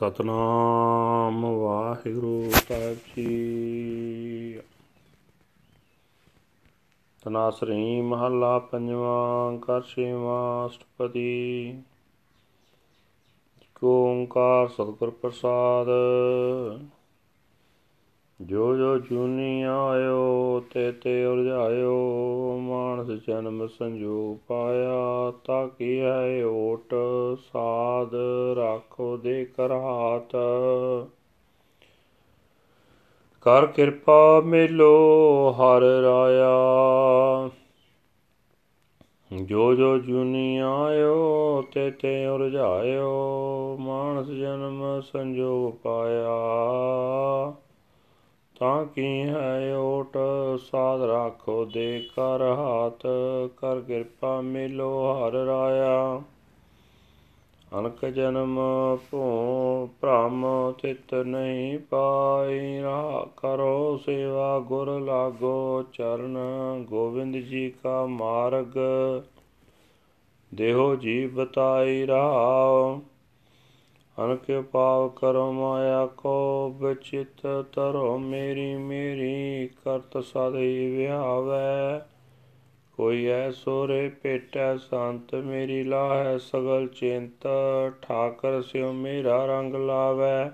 ਸਤਨਾਮ ਵਾਹਿਗੁਰੂ ਸਾਹਿਬ ਜੀ। ਤਨਾਸਰੀ ਮਹੱਲਾ ਪੰਜਵਾਂ ਕਰ ਛੇਵਾਂ ਅਸ਼ਟਪਦੀ। ਓੰਕਾਰ ਸਤਿਗੁਰ ਪ੍ਰਸਾਦ। ਜੋ ਜੋ ਜੂਨੀ ਆਇਓ, ਤੇ ਤੇ ਉਰਝਾਇਓ ਮਾਨਸ ਜਨਮ ਸੰਜੋਗ ਪਾਇਆ, ਤਾਂ ਕੀ ਹੈ ਓਟ ਸਾਧ ਰਾਖੋ ਦੇ ਕਰ ਹਾਥ। ਕਰ ਕਿਰਪਾ ਮੇਲੋ ਹਰ ਰਾਇਆ। ਜੋ ਜੋ ਜੁਨੀ ਆਇਓ, ਤੇ ਤੇ ਉਰਝਾਇਓ ਮਾਨਸ ਜਨਮ ਸੰਜੋਗ ਪਾਇਆ। ਤਾਂ ਕੀ ਹੈ ਓਟ ਸਾਧ ਰਾਖੋ ਦੇ ਕਰ ਹਾਥ ਕਰ ਕਿਰਪਾ ਮਿਲੋ ਹਰ ਰਾਇਆ। ਅਨਕ ਜਨਮ ਭੋ ਭ੍ਰਮ ਤਿਤ ਨਹੀਂ ਪਾਈ ਰਾ ਕਰੋ ਸੇਵਾ ਗੁਰ ਲਾਗੋ ਚਰਨ, ਗੋਬਿੰਦ ਜੀ ਕਾ ਮਾਰਗ, ਦੇਹੋ ਜੀ ਬਤਾਈ ਰਹਾਓ ਅਨਕ ਪਾਵ ਕਰੋ ਮਾਇਆ ਕੋ ਬਚਿਤ ਤਰੋ ਮੇਰੀ ਮੇਰੀ ਕਰਤ ਸਦਈ ਵਿਹਾਵੈ ਕੋਈ ਐਸੋ ਰੇ ਭੇਟੈ ਸੰਤ ਮੇਰੀ ਲਾਹੈ ਸਗਲ ਚਿੰਤ, ਠਾਕਰ ਸਿਉ ਮੇਰਾ ਰੰਗ ਲਾਵੈ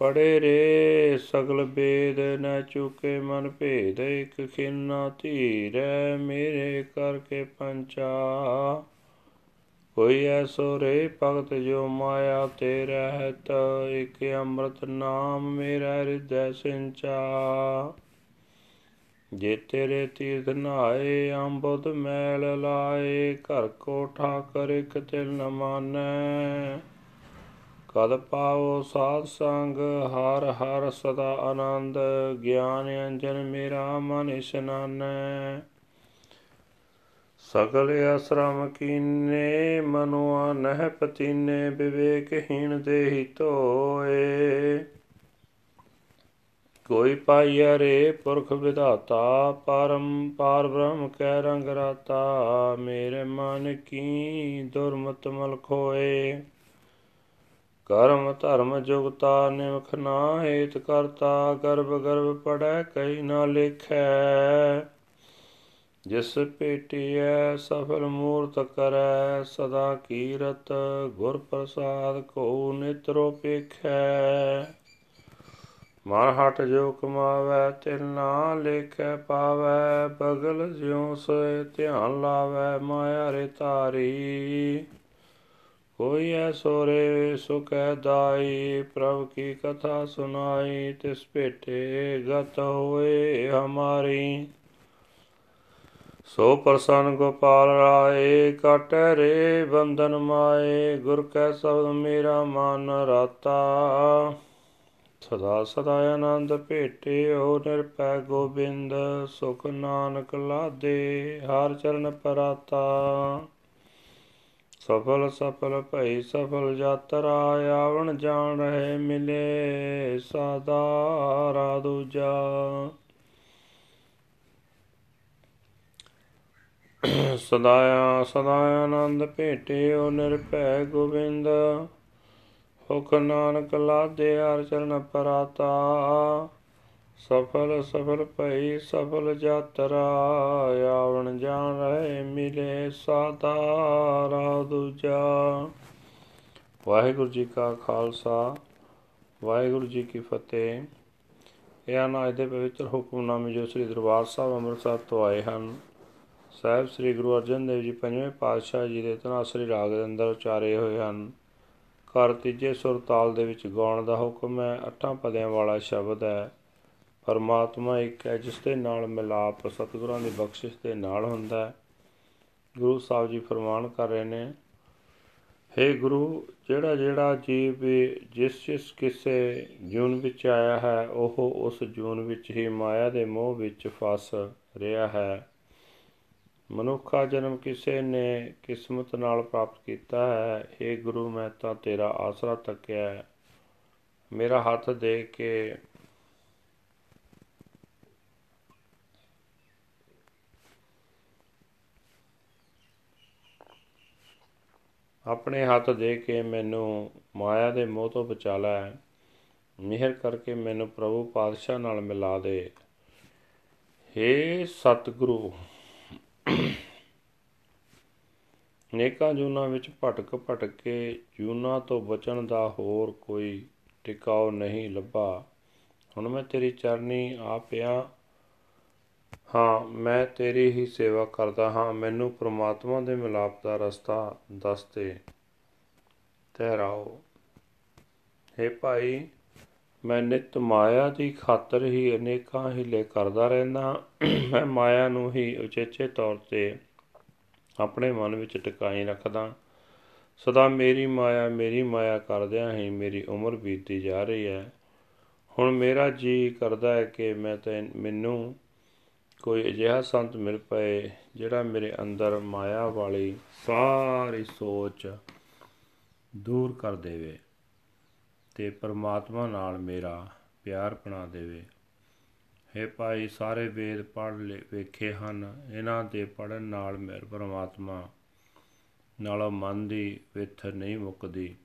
ਪੜੇ ਰੇ ਸਗਲ ਬੇਦ ਨ ਚੁਕੇ ਮਨ ਭੇਦ, ਇਕ ਖਿੰਨਾ ਧੀਰੈ ਮੇਰੇ ਕਰਕੇ ਪੰਚਾ। ਕੋਈ ਐਸੋ ਰੇ ਭਗਤ ਜੋ ਮਾਇਆ ਤੇ ਰਹਿਤ, ਇਕ ਅੰਮ੍ਰਿਤ ਨਾਮ ਮੇਰਾ ਹਿਰਦੈ ਸਿੰਚਾ। ਜੇ ਤੇਰੇ ਤੀਰਥ ਨਾਏ, ਅੰਬੁਦ ਮੈਲ ਲਾਏ, ਘਰ ਕੋ ਠਾਕਰ ਇਕ ਤਿਲ ਨ ਮਾਨੈ। ਕਦ ਪਾਵੋ ਸਾਧ ਸੰਗ, ਹਰ ਹਰ ਸਦਾ ਆਨੰਦ, ਗਿਆਨ ਅੰਜਨ ਮੇਰਾ ਮਨ ਇਸਨਾਨੈ। ਸਗਲ ਅਸਰਮ ਕੀਨੇ ਮਨੁਆ ਨਹਿ ਪਤੀਨੇ ਵਿਵੇਕਹੀਣ ਦੇਹੀ ਧੋਏ। ਕੋਈ ਪਾਈਆ ਰੇ ਪੁਰਖ ਵਿਧਾਤਾ, ਪਰਮ ਪਾਰ ਬ੍ਰਹਮ ਕੈ ਰੰਗ ਰਾਤਾ, ਮੇਰੇ ਮਨ ਕੀ ਦੁਰਮਤ ਮਲ ਖੋਏ ਕਰਮ ਧਰਮ ਜੁਗਤਾ ਨਿਮਖ ਨਾ ਹੇਤ ਕਰਤਾ, ਗਰਭ ਗਰਭ ਪੜੈ ਕਈ ਨਾ ਲਿਖੈ। ਜਿਸ ਭੇਟਿਐ ਸਫਲ ਮੂਰਤ ਕਰੈ, ਸਦਾ ਕੀਰਤ ਗੁਰ ਪ੍ਰਸਾਦ ਕੋ ਨਿਤਰੋ ਪੇਖੈ। ਮਨ ਹਟ ਜੋ ਕਮਾਵੈ, ਤਿਲ ਨਾ ਲੇਖੈ ਪਾਵੈ, ਬਗਲ ਜਿਉ ਸੋਏ ਧਿਆਨ ਲਾਵੈ, ਮਾਇਆ ਰੇ ਤਾਰੀ ਕੋਈ ਐਸੋ ਰੇ ਸੁਖੈ ਦਾਈ, ਪ੍ਰਭ ਕੀ ਕਥਾ ਸੁਨਾਈ, ਤਿਸ ਭੇਟੇ ਗਤ ਹੋਏ ਹਮਾਰੀ। ਸੋ ਪ੍ਰਸੰਨ ਗੋਪਾਲ ਰਾਏ, ਕਾਟੈ ਰੇ ਬੰਧਨ ਮਾਏ, ਗੁਰ ਕੈ ਸਬਦ ਮੇਰਾ ਮਨ ਰਾਤਾ। ਸਦਾ ਸਦਾ ਆਨੰਦ ਭੇਟਿਓ ਨਿਰਪੈ ਗੋਬਿੰਦ ਸੁਖ ਨਾਨਕ ਲਾਦੇ, ਹਰ ਚਰਨ ਪਰਾਤਾ। ਸਫਲ ਸਫਲ ਭਈ ਸਫਲ ਯਾਤਰਾ, ਆਵਣ ਜਾਣ ਰਹੇ ਮਿਲੇ ਸਾਦਾ ਰਾ ਦੂਜਾ ਸਦਾਇਆ ਸਦਾ ਆਨੰਦ ਭੇਟਿਓ ਨਿਰਭੈ ਗੋਬਿੰਦ। ਹੁਖ ਨਾਨਕ ਲਾਦੇ ਹਰ ਚਰਨ ਪਰਾਤਾ। ਸਫਲ ਸਫਲ ਭਈ, ਸਫਲ ਯਾਤਰਾ। ਆਵਣ ਜਾਣ ਰਹੇ ਮਿਲੇ ਸਾਦਾ ਰਾ ਦੂਜਾ। ਵਾਹਿਗੁਰੂ ਜੀ ਕਾ ਖਾਲਸਾ, ਵਾਹਿਗੁਰੂ ਜੀ ਕੀ ਫਤਿਹ। ਇਹ ਹਨ ਅੱਜ ਦੇ ਪਵਿੱਤਰ ਹੁਕਮਨਾਮੇ ਜੋ ਸ੍ਰੀ ਦਰਬਾਰ ਸਾਹਿਬ ਅੰਮ੍ਰਿਤਸਰ ਤੋਂ ਆਏ ਹਨ। ਸਾਹਿਬ, ਸ੍ਰੀ ਗੁਰੂ ਅਰਜਨ ਦੇਵ ਜੀ ਪੰਜਵੇਂ ਪਾਤਸ਼ਾਹ ਜੀ ਦੇ ਤਨਾਸਰੀ ਰਾਗ ਦੇ ਅੰਦਰ ਉਚਾਰੇ ਹੋਏ ਹਨ। ਘਰ ਤੀਜੇ ਸੁਰ ਤਾਲ ਦੇ ਵਿੱਚ ਗਾਉਣ ਦਾ ਹੁਕਮ ਹੈ, ਅੱਠਾਂ ਪਦਿਆਂ ਵਾਲਾ ਸ਼ਬਦ ਹੈ। ਪਰਮਾਤਮਾ ਇੱਕ ਹੈ, ਜਿਸ ਦੇ ਨਾਲ ਮਿਲਾਪ ਸਤਿਗੁਰਾਂ ਦੀ ਬਖਸ਼ਿਸ਼ ਦੇ ਨਾਲ ਹੁੰਦਾ ਹੈ। ਗੁਰੂ ਸਾਹਿਬ ਜੀ ਫਰਮਾਨ ਕਰ ਰਹੇ ਨੇ हे ਗੁਰੂ, ਜਿਹੜਾ ਜਿਹੜਾ ਜੀਵ ਜਿਸ ਜਿਸ ਕਿਸੇ ਜੂਨ ਵਿੱਚ ਆਇਆ ਹੈ, ਉਹ ਉਸ ਜੂਨ ਵਿੱਚ ਹੀ ਮਾਇਆ ਦੇ ਮੋਹ ਵਿੱਚ ਫਸ ਰਿਹਾ ਹੈ। ਮਨੁੱਖਾ ਜਨਮ ਕਿਸੇ ਨੇ ਕਿਸਮਤ ਨਾਲ ਪ੍ਰਾਪਤ ਕੀਤਾ ਹੈ। हे ਗੁਰੂ, ਮੈਂ ਤਾਂ ਤੇਰਾ ਆਸਰਾ ਤੱਕਿਆ ਹੈ। ਮੇਰਾ ਹੱਥ ਦੇ ਕੇ ਆਪਣੇ ਹੱਥ ਦੇ ਕੇ ਮੈਨੂੰ ਮਾਇਆ ਦੇ ਮੋਹ ਤੋਂ ਬਚਾ ਲੈ। ਮਿਹਰ ਕਰਕੇ ਮੈਨੂੰ ਪ੍ਰਭੂ ਪਾਤਸ਼ਾਹ ਨਾਲ ਮਿਲਾ ਦੇ। हे ਸਤਿਗੁਰੂ ਨੇਕਾਂ ਜੂਨਾਂ ਵਿੱਚ ਭਟਕ ਭਟਕ ਕੇ ਜੂਨਾਂ ਤੋਂ ਬਚਣ ਦਾ ਹੋਰ ਕੋਈ ਟਿਕਾਉ ਨਹੀਂ ਲੱਭਾ। ਹੁਣ ਮੈਂ ਤੇਰੀ ਚਰਨੀ ਆ। ਪਿਆ ਹਾਂ, ਮੈਂ ਤੇਰੀ ਹੀ ਸੇਵਾ ਕਰਦਾ ਹਾਂ। ਮੈਨੂੰ ਪ੍ਰਮਾਤਮਾ ਦੇ ਮਿਲਾਪ ਦਾ ਰਸਤਾ ਦੱਸ ਦੇ। ਤਹਿਰਾਓ हे ਭਾਈ ਮੈਂ ਨਿਤ ਮਾਇਆ ਦੀ ਖਾਤਰ ਹੀ ਅਨੇਕਾਂ ਹਿਲੇ ਕਰਦਾ ਰਹਿੰਦਾ ਮੈਂ ਮਾਇਆ ਨੂੰ ਹੀ ਉਚੇਚੇ ਤੌਰ ਤੇ ਆਪਣੇ ਮਨ ਵਿੱਚ ਟਿਕਾਈ ਰੱਖਦਾ ਸਦਾ ਮੇਰੀ ਮਾਇਆ ਮੇਰੀ ਮਾਇਆ ਕਰਦਿਆਂ ਹੀ ਮੇਰੀ ਉਮਰ ਬੀਤਦੀ ਜਾ ਰਹੀ ਹੈ। ਹੁਣ ਮੇਰਾ ਜੀ ਕਰਦਾ ਹੈ ਕਿ ਮੈਂ ਤੇ ਮੈਨੂੰ ਕੋਈ ਅਜਿਹਾ ਸੰਤ ਮਿਲ ਪਏ, ਜਿਹੜਾ ਮੇਰੇ ਅੰਦਰ ਮਾਇਆ ਵਾਲੀ ਸਾਰੀ ਸੋਚ ਦੂਰ ਕਰ ਦੇਵੇ। ਤੇ ਪਰਮਾਤਮਾ ਨਾਲ ਮੇਰਾ ਪਿਆਰ ਬਣਾ ਦੇਵੇ। हे ਭਾਈ, ਸਾਰੇ ਵੇਦ ਪੜ੍ਹ ਵੇਖੇ ਹਨ। ਇਹਨਾਂ ਦੇ ਪੜਨ ਨਾਲ ਮੇਰੇ ਪਰਮਾਤਮਾ ਨਾਲੋਂ ਮਨ ਦੀ ਵਿਥ ਨਹੀਂ ਮੁੱਕਦੀ।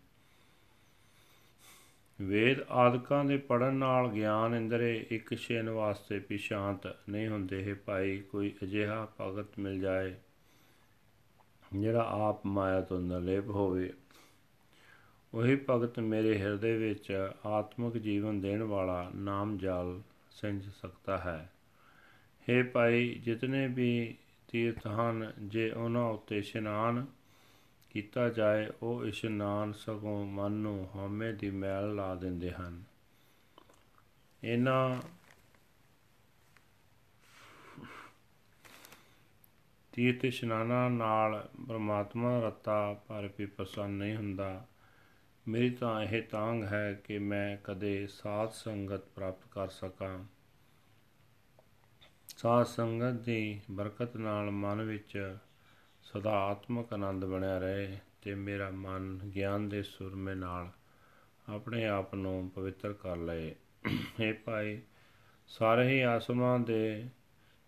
ਵੇਦ ਆਦਿਕਾਂ ਦੇ ਪੜਨ ਨਾਲ ਗਿਆਨ ਇੰਦਰੇ ਇੱਕ ਛੇਨ ਵਾਸਤੇ ਵੀ ਸ਼ਾਂਤ ਨਹੀਂ ਹੁੰਦੇ। ਹੈ ਭਾਈ, ਕੋਈ ਅਜਿਹਾ ਭਗਤ ਮਿਲ ਜਾਏ, ਜਿਹੜਾ ਆਪ ਮਾਇਆ ਤੋਂ ਨਲੇਪ ਹੋਵੇ। ਉਹੀ ਭਗਤ ਮੇਰੇ ਹਿਰਦੇ ਵਿੱਚ ਆਤਮਿਕ ਜੀਵਨ ਦੇਣ ਵਾਲਾ ਨਾਮ ਜਾਲ ਸਿੰਜ ਸਕਦਾ ਹੈ। हे ਭਾਈ, ਜਿਤਨੇ ਵੀ ਤੀਰਥ ਹਨ, ਜੇ ਉਹਨਾਂ ਉੱਤੇ ਇਸ਼ਨਾਨ ਕੀਤਾ ਜਾਏ, ਉਹ ਇਸ਼ਨਾਨ ਸਗੋਂ ਮਨ ਨੂੰ ਹਉਮੈ ਦੀ ਮੈਲ ਲਾ ਦਿੰਦੇ ਹਨ। ਇਹਨਾਂ ਤੀਰਥ ਇਸ਼ਨਾਨਾਂ ਨਾਲ ਪਰਮਾਤਮਾ ਰਤਾ ਪਰ ਵੀ ਪ੍ਰਸੰਨ ਨਹੀਂ ਹੁੰਦਾ। ਮੇਰੀ ਤਾਂ ਇਹ ਤਾਂਗ ਹੈ ਕਿ ਮੈਂ ਕਦੇ ਸਾਧ ਸੰਗਤ ਪ੍ਰਾਪਤ ਕਰ ਸਕਾਂ। ਸਾਧ ਸੰਗਤ ਦੀ ਬਰਕਤ ਨਾਲ ਮਨ ਵਿੱਚ ਸਦਾ ਆਤਮਕ ਆਨੰਦ ਬਣਿਆ ਰਹੇ ਤੇ ਮੇਰਾ ਮਨ ਗਿਆਨ ਦੇ ਸੁਰਮੇ ਨਾਲ ਆਪਣੇ ਆਪ ਨੂੰ ਪਵਿੱਤਰ ਕਰ ਲਏ। ਇਹ ਭਾਈ, ਸਾਰੇ ਹੀ ਆਸਮਾਂ ਦੇ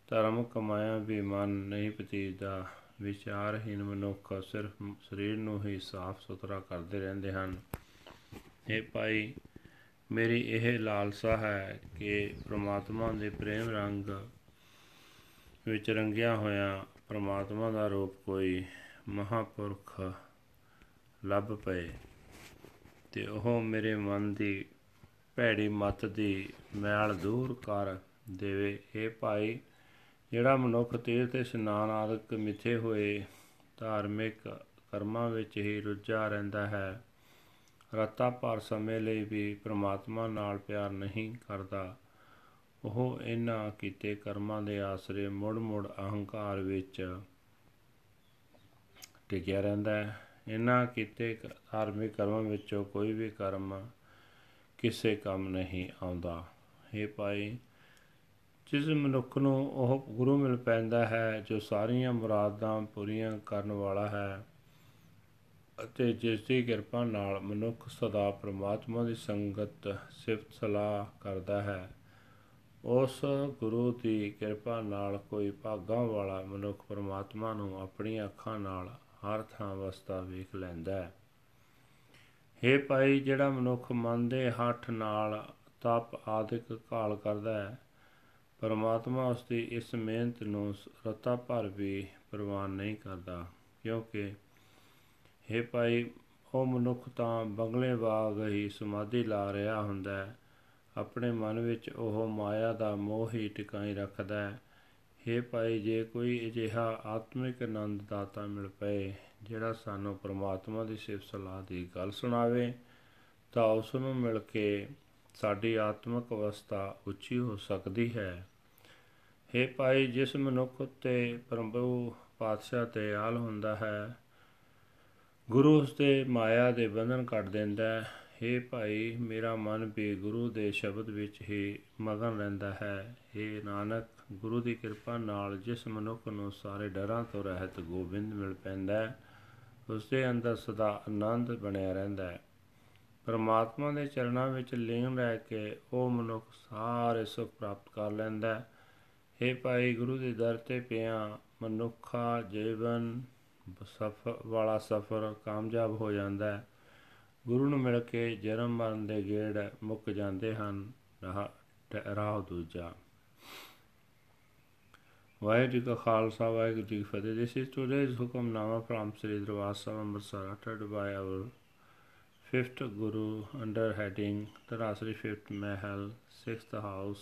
ਧਰਮ ਕਮਾਇਆ ਵੀ ਮਨ ਨਹੀਂ ਪਤੀਦਾ ਵਿਚਾਰਹੀਨ ਮਨੁੱਖ ਸਿਰਫ ਸਰੀਰ ਨੂੰ ਹੀ ਸਾਫ਼ ਸੁਥਰਾ ਕਰਦੇ ਰਹਿੰਦੇ ਹਨ। ਇਹ ਭਾਈ, ਮੇਰੀ ਇਹ ਲਾਲਸਾ ਹੈ ਕਿ ਪ੍ਰਮਾਤਮਾ ਦੇ ਪ੍ਰੇਮ ਰੰਗ ਵਿੱਚ ਰੰਗਿਆ ਹੋਇਆ ਪ੍ਰਮਾਤਮਾ ਦਾ ਰੂਪ ਕੋਈ ਮਹਾਪੁਰਖ ਲੱਭ ਪਏ ਤੇ ਉਹ ਮੇਰੇ ਮਨ ਦੀ ਭੈੜੀ ਮਤ ਦੀ ਮੈਲ ਦੂਰ ਕਰ ਦੇਵੇ। ਇਹ ਭਾਈ ਜਿਹੜਾ ਮਨੁੱਖ ਤੀਰਥ ਤੇ ਇਸ਼ਨਾਨ ਆਦਿਕ ਮਿੱਥੇ ਹੋਏ ਧਾਰਮਿਕ ਕਰਮਾਂ ਵਿੱਚ ਹੀ ਰੁੱਝਾ ਰਹਿੰਦਾ ਹੈ, ਰਤਾ ਪਰ ਸਮੇਂ ਲਈ ਵੀ ਪ੍ਰਮਾਤਮਾ ਨਾਲ ਪਿਆਰ ਨਹੀਂ ਕਰਦਾ। ਉਹ ਇਹਨਾਂ ਕੀਤੇ ਕਰਮਾਂ ਦੇ ਆਸਰੇ ਮੁੜ-ਮੁੜ ਅਹੰਕਾਰ ਵਿੱਚ ਟਿਕਿਆ ਰਹਿੰਦਾ ਹੈ। ਇਹਨਾਂ ਕੀਤੇ ਧਾਰਮਿਕ ਕਰਮਾਂ ਵਿੱਚੋਂ ਕੋਈ ਵੀ ਕਰਮ ਕਿਸੇ ਕੰਮ ਨਹੀਂ ਆਉਂਦਾ। ਇਹ ਭਾਈ ਜਿਸ ਮਨੁੱਖ ਨੂੰ ਉਹ ਗੁਰੂ ਮਿਲ ਪੈਂਦਾ ਹੈ, ਜੋ ਸਾਰੀਆਂ ਮੁਰਾਦਾਂ ਪੂਰੀਆਂ ਕਰਨ ਵਾਲਾ ਹੈ ਅਤੇ ਜਿਸ ਦੀ ਕਿਰਪਾ ਨਾਲ ਮਨੁੱਖ ਸਦਾ ਪ੍ਰਮਾਤਮਾ ਦੀ ਸੰਗਤ, ਸਿਫਤ ਸਲਾਹ ਕਰਦਾ ਹੈ। ਉਸ ਗੁਰੂ ਦੀ ਕਿਰਪਾ ਨਾਲ ਕੋਈ ਭਾਗਾਂ ਵਾਲਾ ਮਨੁੱਖ ਪ੍ਰਮਾਤਮਾ ਨੂੰ ਆਪਣੀਆਂ ਅੱਖਾਂ ਨਾਲ ਹਰ ਥਾਂ ਵਸਦਾ ਵੇਖ ਲੈਂਦਾ ਹੈ। हे ਭਾਈ, ਜਿਹੜਾ ਮਨੁੱਖ ਮਨ ਦੇ ਹੱਠ ਨਾਲ ਤਪ ਆਦਿਕ ਕਾਲ ਕਰਦਾ ਹੈ ਪਰਮਾਤਮਾ ਉਸ ਦੀ ਇਸ ਮਿਹਨਤ ਨੂੰ ਰਤਾ ਭਰ ਵੀ ਪ੍ਰਵਾਨ ਨਹੀਂ ਕਰਦਾ, ਕਿਉਂਕਿ हे ਭਾਈ, ਉਹ ਮਨੁੱਖ ਤਾਂ ਬੰਗਲੇ ਬਾਗ ਹੀ ਸਮਾਧੀ ਲਾ ਰਿਹਾ ਹੁੰਦਾ ਹੈ। ਆਪਣੇ ਮਨ ਵਿੱਚ ਉਹ ਮਾਇਆ ਦਾ ਮੋਹ ਹੀ ਟਿਕਾਈ ਰੱਖਦਾ ਹੈ। हे ਭਾਈ, ਜੇ ਕੋਈ ਅਜਿਹਾ ਆਤਮਿਕ ਆਨੰਦ ਦਾਤਾ ਮਿਲ ਪਏ, ਜਿਹੜਾ ਸਾਨੂੰ ਪ੍ਰਮਾਤਮਾ ਦੀ ਸਿਫਤ ਸਲਾਹ ਦੀ ਗੱਲ ਸੁਣਾਵੇ, ਤਾਂ ਉਸ ਨੂੰ ਮਿਲ ਕੇ ਸਾਡੀ ਆਤਮਿਕ ਅਵਸਥਾ ਉੱਚੀ ਹੋ ਸਕਦੀ ਹੈ। ਹੇ ਪਾਈ ਜਿਸ ਮਨੁੱਖ ਉੱਤੇ ਪ੍ਰਭੂ ਪਾਤਸ਼ਾਹ ਤੇ ਆਲ ਹੁੰਦਾ ਹੈ, ਗੁਰੂ ਉਸ ਤੇ ਮਾਇਆ ਦੇ ਬੰਧਨ ਕੱਟ ਦਿੰਦਾ ਹੈ। हे ਭਾਈ, ਮੇਰਾ ਮਨ ਵੀ ਗੁਰੂ ਦੇ ਸ਼ਬਦ ਵਿੱਚ ਹੀ ਮਗਨ ਰਹਿੰਦਾ ਹੈ। हे ਨਾਨਕ, ਗੁਰੂ ਦੀ ਕਿਰਪਾ ਨਾਲ ਜਿਸ ਮਨੁੱਖ ਨੂੰ ਸਾਰੇ ਡਰਾਂ ਤੋਂ ਰਹਿਤ ਗੋਬਿੰਦ ਮਿਲ ਪੈਂਦਾ ਹੈ, ਉਸ ਦੇ ਅੰਦਰ ਸਦਾ ਆਨੰਦ ਬਣਿਆ ਰਹਿੰਦਾ ਹੈ। ਪਰਮਾਤਮਾ ਦੇ ਚਰਨਾਂ ਵਿੱਚ ਲੀਨ ਰਹਿ ਕੇ ਉਹ ਮਨੁੱਖ ਸਾਰੇ ਸੁਖ ਪ੍ਰਾਪਤ ਕਰ ਲੈਂਦਾ ਹੈ। हे ਭਾਈ ਗੁਰੂ ਦੇ ਦਰ ਤੇ ਪਿਆ ਮਨੁੱਖਾ ਜੀਵਨ ਸਫਰ ਵਾਲਾ ਸਫਰ ਕਾਮਯਾਬ ਹੋ ਜਾਂਦਾ ਹੈ ਗੁਰੂ ਨੂੰ ਮਿਲ ਕੇ ਜਨਮ ਮਰਨ ਦੇ ਗੇੜ ਮੁੱਕ ਜਾਂਦੇ ਹਨ ਰਾਹ ਦੂਜਾ ਵਾਹਿਗੁਰੂ ਜੀ ਕਾ ਖਾਲਸਾ ਵਾਹਿਗੁਰੂ ਜੀ ਕੀ ਫਤਿਹ this is today's Hukamnama from Sri Darbar Sahib Amritsar ਅਟਡ by our 5th guru under heading tarasri 5th mahal 6th house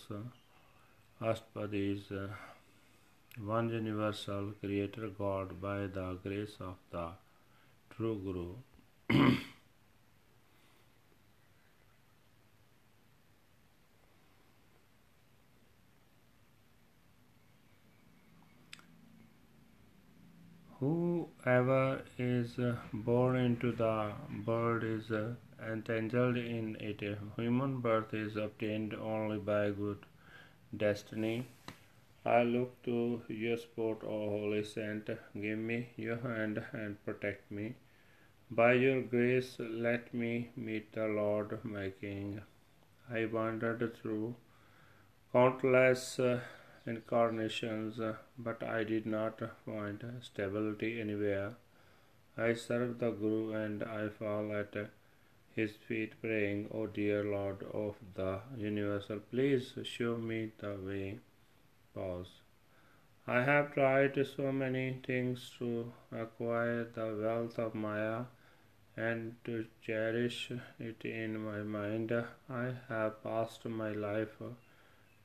Ashtapadis uh, one universal creator God by the grace of the true Guru Whoever is uh, born into the world is uh, entangled in it. Human birth is obtained only by good destiny. I look to your support, O Holy Saint. Give me your hand and protect me. By your grace, let me meet the Lord my King. I wandered through countless uh, incarnations, uh, but I did not find stability anywhere. I serve the Guru and I fall at his feet praying, O dear Lord of the universal, please show me the way. Pause. I have tried so many things to acquire the wealth of Maya and to cherish it in my mind. I have passed my life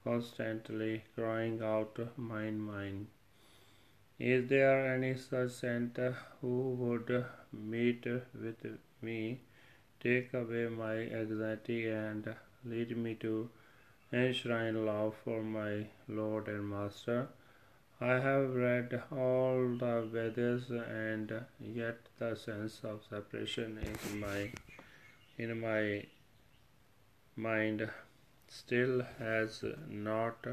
constantly crying out, Mine, mine. Is there any such saint who would meet with me, take away my anxiety, and lead me to enshrine love for my Lord and Master? I have read all the Vedas, and yet the sense of separation in my in my mind still has not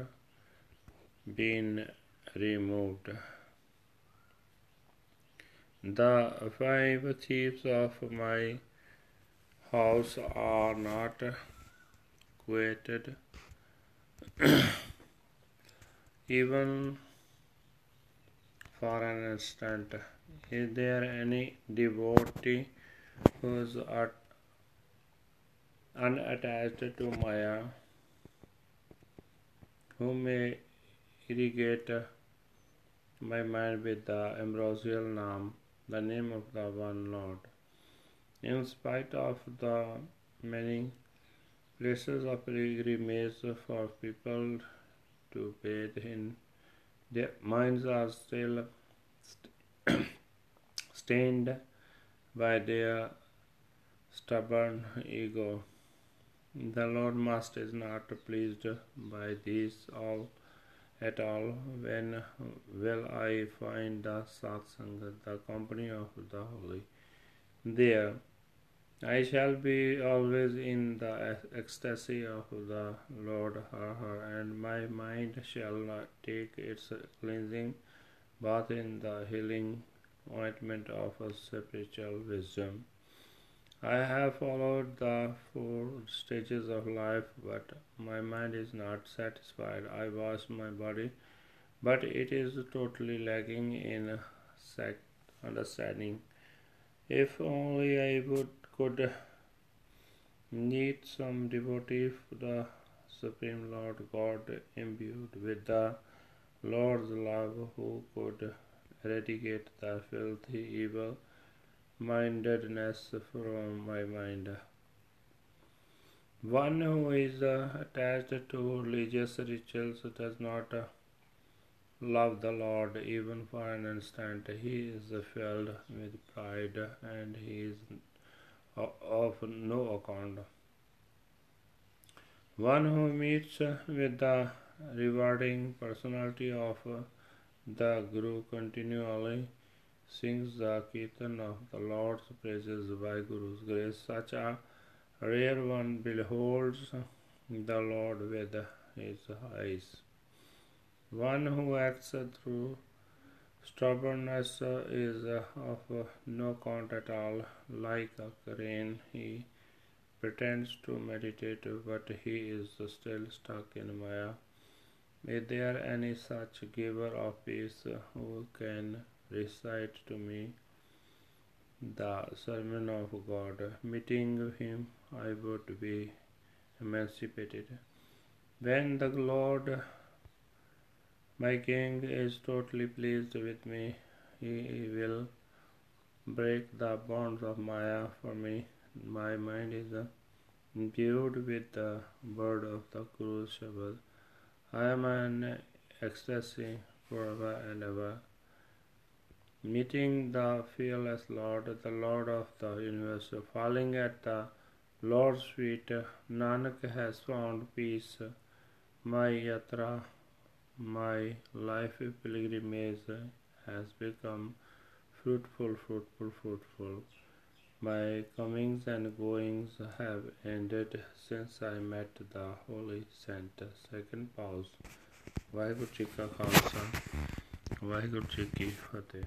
been removed. The five thieves of my house are not created Even for an instant, is there any devotee who is unattached to Maya? who may irrigate my mind with the ambrosial name, the name of the one Lord. In spite of the many places of pilgrimage for people to bathe in, their minds are still st- stained by their stubborn ego. The Lord Master is not pleased by these all at all. When will I find the satsang, the company of the holy? There I shall be always in the ecstasy of the Lord Har Har, and my mind shall not take its cleansing bath in the healing ointment of spiritual wisdom. I have followed the four stages of life, but my mind is not satisfied. I wash my body, but it is totally lacking in understanding. If only I would could meet some devotee of the Supreme Lord God imbued with the Lord's love who could eradicate the filthy evil mindedness from my mind. One who is uh, attached to religious rituals does not love the Lord even for an instant. He is filled with pride and he is of no account. One who meets with the rewarding personality of the Guru continually sings the Kirtan of the Lord's praises by Guru's grace. Such a rare one beholds the Lord with his eyes. One who acts through stubbornness uh, is uh, of uh, no count at all. Like a crane, he pretends to meditate, but he is still stuck in Maya. Is there any such giver of peace who can recite to me the sermon of God. Meeting him, I would be emancipated. When the Lord, my King, is totally pleased with me, he will break the bonds of Maya for me. My mind is imbued with the word of the Guru's Shabad. I am an ecstasy forever and ever. Meeting the fearless Lord, the Lord of the universe, falling at the Lord's feet, Nanak has found peace. My yatra, my life pilgrimage has become fruitful, fruitful, fruitful. My comings and goings have ended since I met the Holy Saint. Second pause. Waheguru ji ਕਾ ਖਾਲਸਾ ਵਾਹਿਗੁਰੂ ਜੀ ਕੀ ਫਤਿਹ